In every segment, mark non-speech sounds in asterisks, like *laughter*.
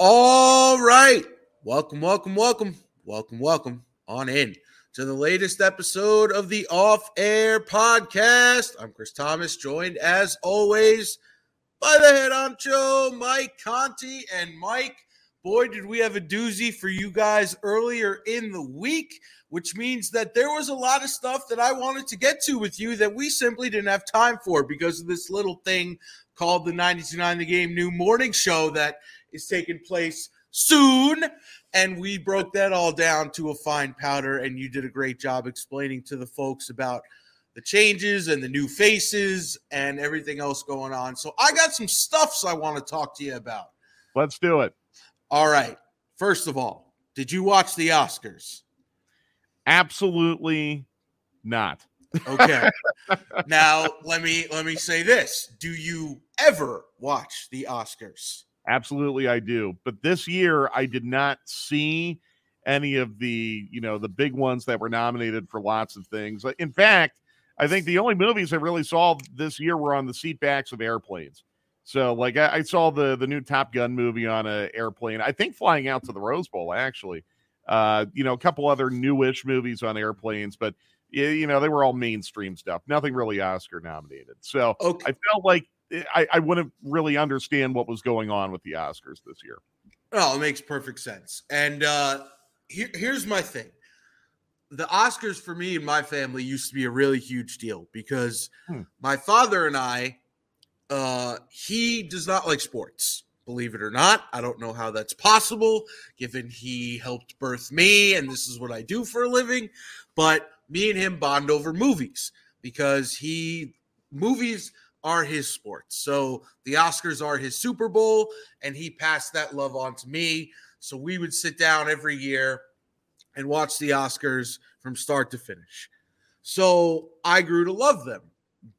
All right. Welcome, welcome, welcome, welcome, welcome on in to the latest episode of the Off Air Podcast. I'm Chris Thomas, joined as always by the head honcho, Mike Conti. And Mike, boy, did we have a doozy for you guys earlier in the week, which means that there was a lot of stuff that I wanted to get to with you that we simply didn't have time for because of this little thing called the 929 The Game New Morning Show that is taking place soon. And we broke that all down to a fine powder, and you did a great job explaining to the folks about the changes and the new faces and everything else going on. So I got some stuffs I want to talk to you about. Let's do it. All right. First of all, did you watch the Oscars? Absolutely not. Okay. *laughs* now let me let me say this. Do you ever watch the Oscars? Absolutely, I do. But this year, I did not see any of the, you know, the big ones that were nominated for lots of things. In fact, I think the only movies I really saw this year were on the seat backs of airplanes. So, like, I, I saw the the new Top Gun movie on an airplane. I think flying out to the Rose Bowl, actually. Uh, you know, a couple other newish movies on airplanes, but you know, they were all mainstream stuff. Nothing really Oscar nominated. So okay. I felt like I, I wouldn't really understand what was going on with the Oscars this year. Oh, it makes perfect sense. And uh, here, here's my thing the Oscars for me and my family used to be a really huge deal because hmm. my father and I, uh, he does not like sports. Believe it or not, I don't know how that's possible, given he helped birth me and this is what I do for a living. But me and him bond over movies because he movies are his sports. So the Oscars are his Super Bowl, and he passed that love on to me. So we would sit down every year and watch the Oscars from start to finish. So I grew to love them.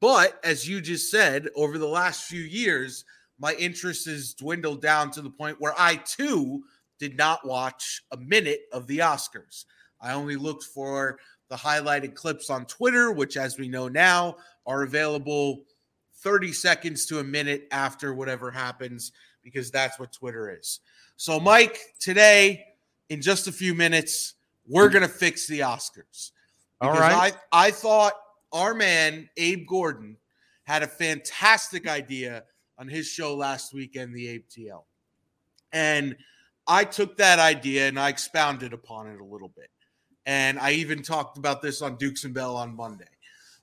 But as you just said, over the last few years, my interest has dwindled down to the point where I too did not watch a minute of the Oscars. I only looked for the highlighted clips on Twitter, which, as we know now, are available 30 seconds to a minute after whatever happens because that's what Twitter is. So, Mike, today, in just a few minutes, we're going to fix the Oscars. All right. I, I thought our man, Abe Gordon, had a fantastic idea on his show last weekend, the Abe TL. And I took that idea and I expounded upon it a little bit. And I even talked about this on Dukes and Bell on Monday.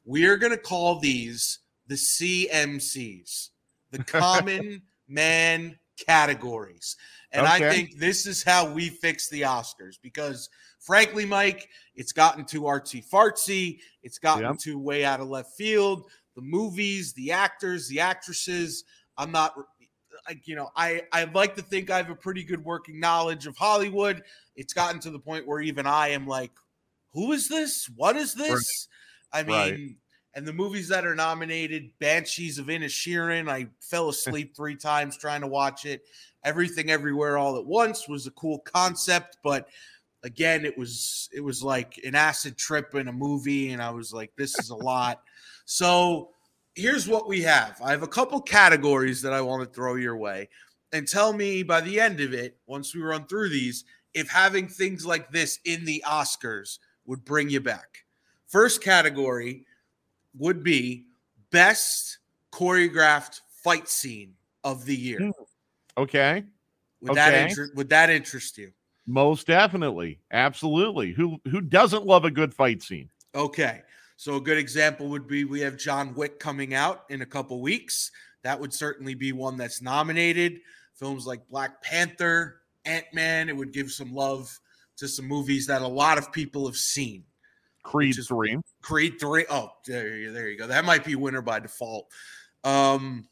We are going to call these the CMCs, the *laughs* common man categories. And okay. I think this is how we fix the Oscars because, frankly, Mike, it's gotten too artsy fartsy. It's gotten yep. too way out of left field. The movies, the actors, the actresses. I'm not, like, you know, I, I like to think I have a pretty good working knowledge of Hollywood. It's gotten to the point where even I am like, who is this? What is this? Right. I mean, right and the movies that are nominated banshees of inisherin i fell *laughs* asleep three times trying to watch it. Everything everywhere all at once was a cool concept but again it was it was like an acid trip in a movie and i was like this is a lot. So here's what we have. I have a couple categories that i want to throw your way and tell me by the end of it once we run through these if having things like this in the oscars would bring you back. First category would be best choreographed fight scene of the year. Hmm. Okay. Would okay. that inter- would that interest you? Most definitely. Absolutely. Who who doesn't love a good fight scene? Okay. So a good example would be we have John Wick coming out in a couple weeks. That would certainly be one that's nominated. Films like Black Panther, Ant-Man, it would give some love to some movies that a lot of people have seen. Creed three. Creed three. Oh, there you there you go. That might be winner by default. Um,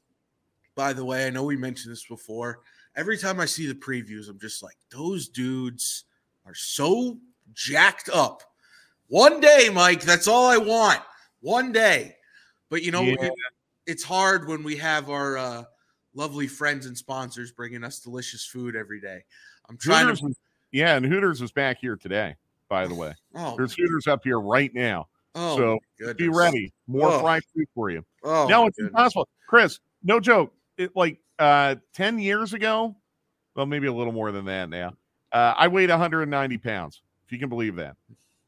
by the way, I know we mentioned this before. Every time I see the previews, I'm just like, those dudes are so jacked up. One day, Mike, that's all I want. One day. But you know, yeah. it's hard when we have our uh, lovely friends and sponsors bringing us delicious food every day. I'm trying Hooters to. yeah, and Hooters was back here today by the way. Oh, There's Hooters up here right now. Oh, so be ready. More oh. fried food for you. Oh, no, it's goodness. impossible. Chris, no joke. It like uh 10 years ago, well, maybe a little more than that now. Uh, I weighed 190 pounds, if you can believe that.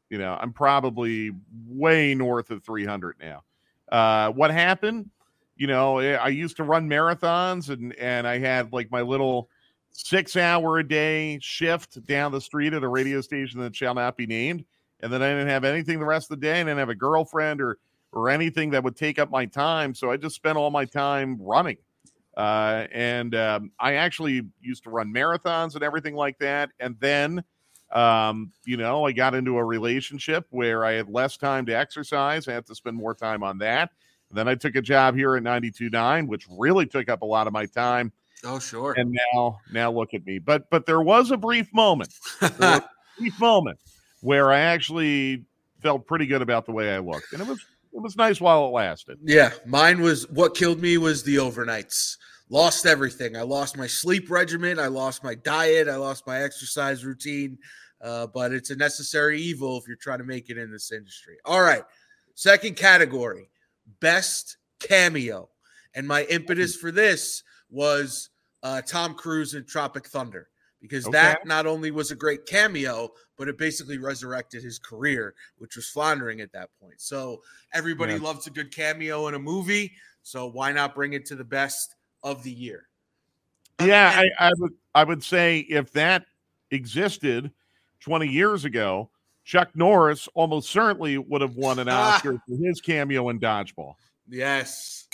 You know, I'm probably way north of 300 now. Uh, what happened? You know, eh, I used to run marathons and and I had like my little six hour a day shift down the street at a radio station that shall not be named. And then I didn't have anything the rest of the day. I didn't have a girlfriend or or anything that would take up my time. So I just spent all my time running. Uh, and um, I actually used to run marathons and everything like that. And then, um, you know, I got into a relationship where I had less time to exercise. I had to spend more time on that. And then I took a job here at 92.9, which really took up a lot of my time. Oh, sure. And now, now look at me. But but there was a brief moment, *laughs* a brief moment where I actually felt pretty good about the way I looked, and it was it was nice while it lasted. Yeah, mine was what killed me was the overnights. Lost everything. I lost my sleep regimen. I lost my diet. I lost my exercise routine. Uh, but it's a necessary evil if you're trying to make it in this industry. All right. Second category best cameo. And my impetus for this was uh, Tom Cruise in Tropic Thunder because Okay. that not only was a great cameo, but it basically resurrected his career, which was floundering at that point. So everybody Yeah. loves a good cameo in a movie. So why not bring it to the best of the year? Yeah, And- I, I would I would say if that existed 20 years ago, Chuck Norris almost certainly would have won an Ah. *laughs* Oscar for his cameo in Dodgeball. yes.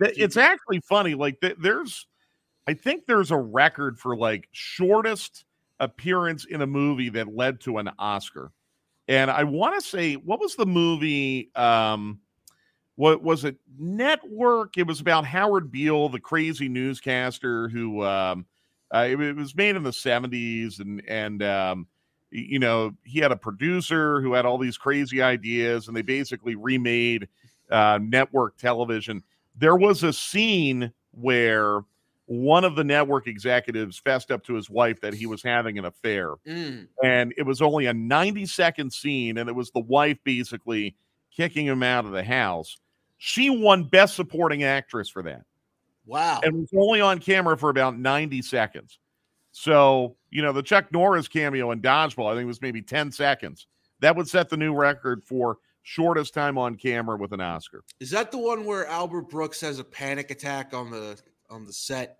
It's actually funny. Like there's, I think there's a record for like shortest appearance in a movie that led to an Oscar, and I want to say what was the movie? Um, what was it? Network. It was about Howard Beale, the crazy newscaster who. Um, uh, it, it was made in the 70s and and um, you know he had a producer who had all these crazy ideas and they basically remade uh, network television there was a scene where one of the network executives fessed up to his wife that he was having an affair Mm. and it was only a 90 second scene and it was the wife basically kicking him out of the house she won best supporting actress for that Wow. and was only on camera for about 90 seconds. So, you know, the Chuck Norris cameo in Dodgeball, I think was maybe 10 seconds. That would set the new record for shortest time on camera with an Oscar. Is that the one where Albert Brooks has a panic attack on the on the set?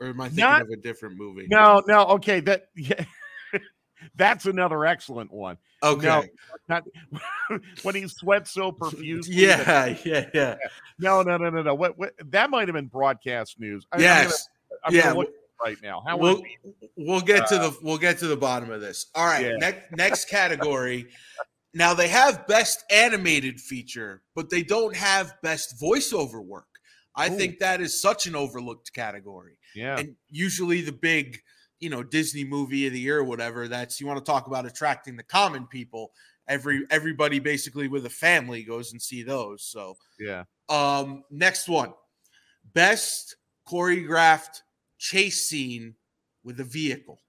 Or am I thinking Not- of a different movie? No, no, okay, that yeah, *laughs* that's another excellent one. Okay. No, Not *laughs* when he sweats so *laughs* profusely. that- yeah, yeah, yeah. no, no, no, no, no. What, what that might have been broadcast news. I- I'm gonna- yes. I'm yeah, right now. How we'll, we'll get to uh, the we'll get to the bottom of this. All right, Yeah. next next category. Now they have best animated feature, but they don't have best voiceover work. I Ooh. think that is such an overlooked category. yeah. And usually the big, you know, Disney movie of the year or whatever, that's you want to talk about attracting the common people. Every everybody basically with a family goes and see those. So yeah. um, next one, best choreographed chase scene with a vehicle.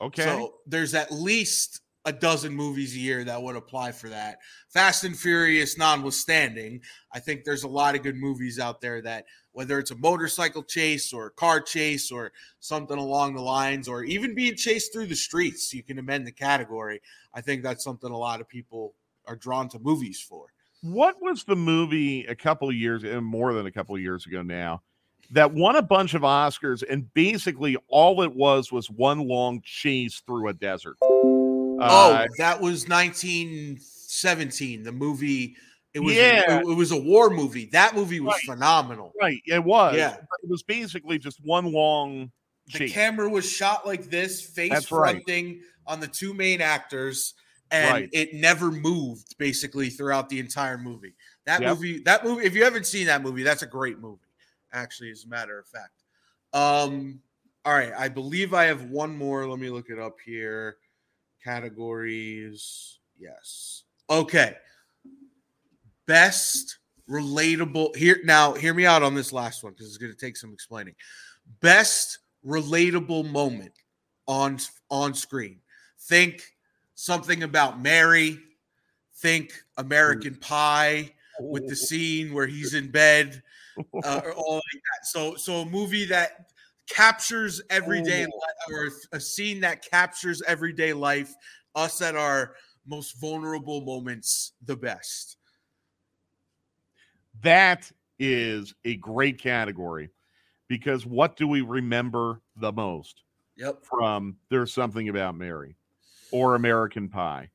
Okay. So there's at least a dozen movies a year that would apply for that. Fast and Furious, notwithstanding, I think there's a lot of good movies out there that, whether it's a motorcycle chase or a car chase or something along the lines, or even being chased through the streets, you can amend the category. I think that's something a lot of people are drawn to movies for. What was the movie a couple of years and more than a couple of years ago now that won a bunch of Oscars and basically all it was was one long chase through a desert? Oh, Uh, that was 1917. The movie. It was Yeah. it, it was a war movie. That movie was Right. phenomenal. right, it was. Yeah. It was basically just one long The camera was shot like this, face That's right. fronting on the two main actors, and Right. it never moved basically throughout the entire movie. That Yep. movie, that movie, if you haven't seen that movie, that's a great movie, actually, as a matter of fact. Um, all right, I believe I have one more. Let me look it up here. Categories. Yes. Okay. Best relatable here now hear me out on this last one because it's going to take some explaining best relatable moment on on screen think something about mary think american pie with the *laughs* scene where he's in bed uh, all like that so so a movie that captures everyday Oh. life or a scene that captures everyday life, us at our most vulnerable moments the best. That is a great category because what do we remember the most Yep. from There's Something About Mary or American Pie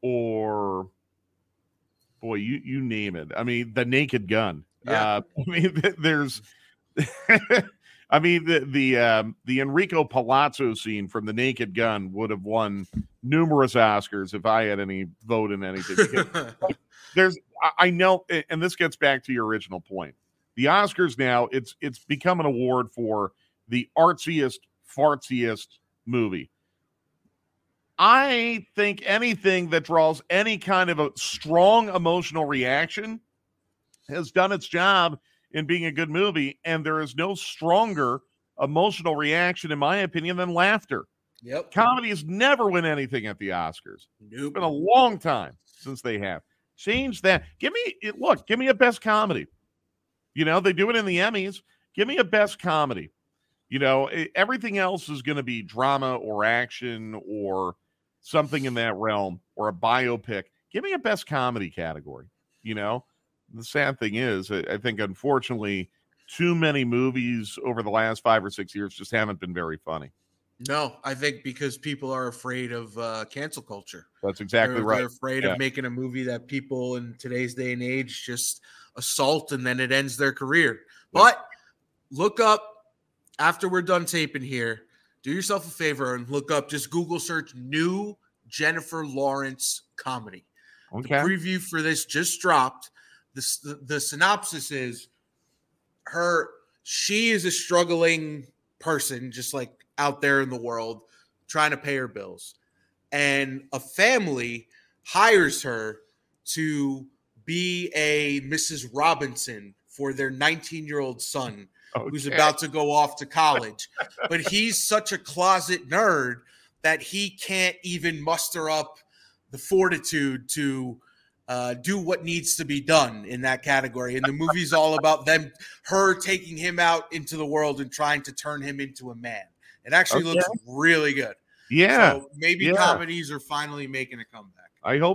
or boy, you you name it. I mean, The Naked Gun. Yeah. Uh, *laughs* I mean, there's *laughs* I mean the the um, the Enrico Palazzo scene from The Naked Gun would have won numerous Oscars if I had any vote in anything. *laughs* there's I- know and this gets back to your original point. The Oscars now it's it's become an award for the artsiest, fartsiest movie. I think anything that draws any kind of a strong emotional reaction has done its job in being a good movie, and there is no stronger emotional reaction, in my opinion, than laughter. yep. Comedies never win anything at the Oscars. It's Nope. been a long time since they have. Change that. Give me look. Give me a best comedy. You know they do it in the Emmys. Give me a best comedy. You know everything else is going to be drama or action or something in that realm or a biopic. Give me a best comedy category. You know the sad thing is, I think unfortunately, too many movies over the last five or six years just haven't been very funny. No, I think because people are afraid of uh, cancel culture. That's exactly they're, right. They're afraid Yeah. of making a movie that people in today's day and age just assault and then it ends their career. Yeah. But look up after we're done taping here. Do yourself a favor and look up. Just Google search new Jennifer Lawrence comedy. Okay. Preview for this just dropped. The, the the synopsis is her. She is a struggling person, just like out there in the world, trying to pay her bills and a family hires her to be a Mrs. Robinson for their 19 year old son who's about to go off to college. but he's such a closet nerd that he can't even muster up the fortitude to uh, do what needs to be done in that category. And the movie's all about them, her taking him out into the world and trying to turn him into a man. It actually looks really good. Yeah. So maybe Yeah. comedies are finally making a comeback. I hope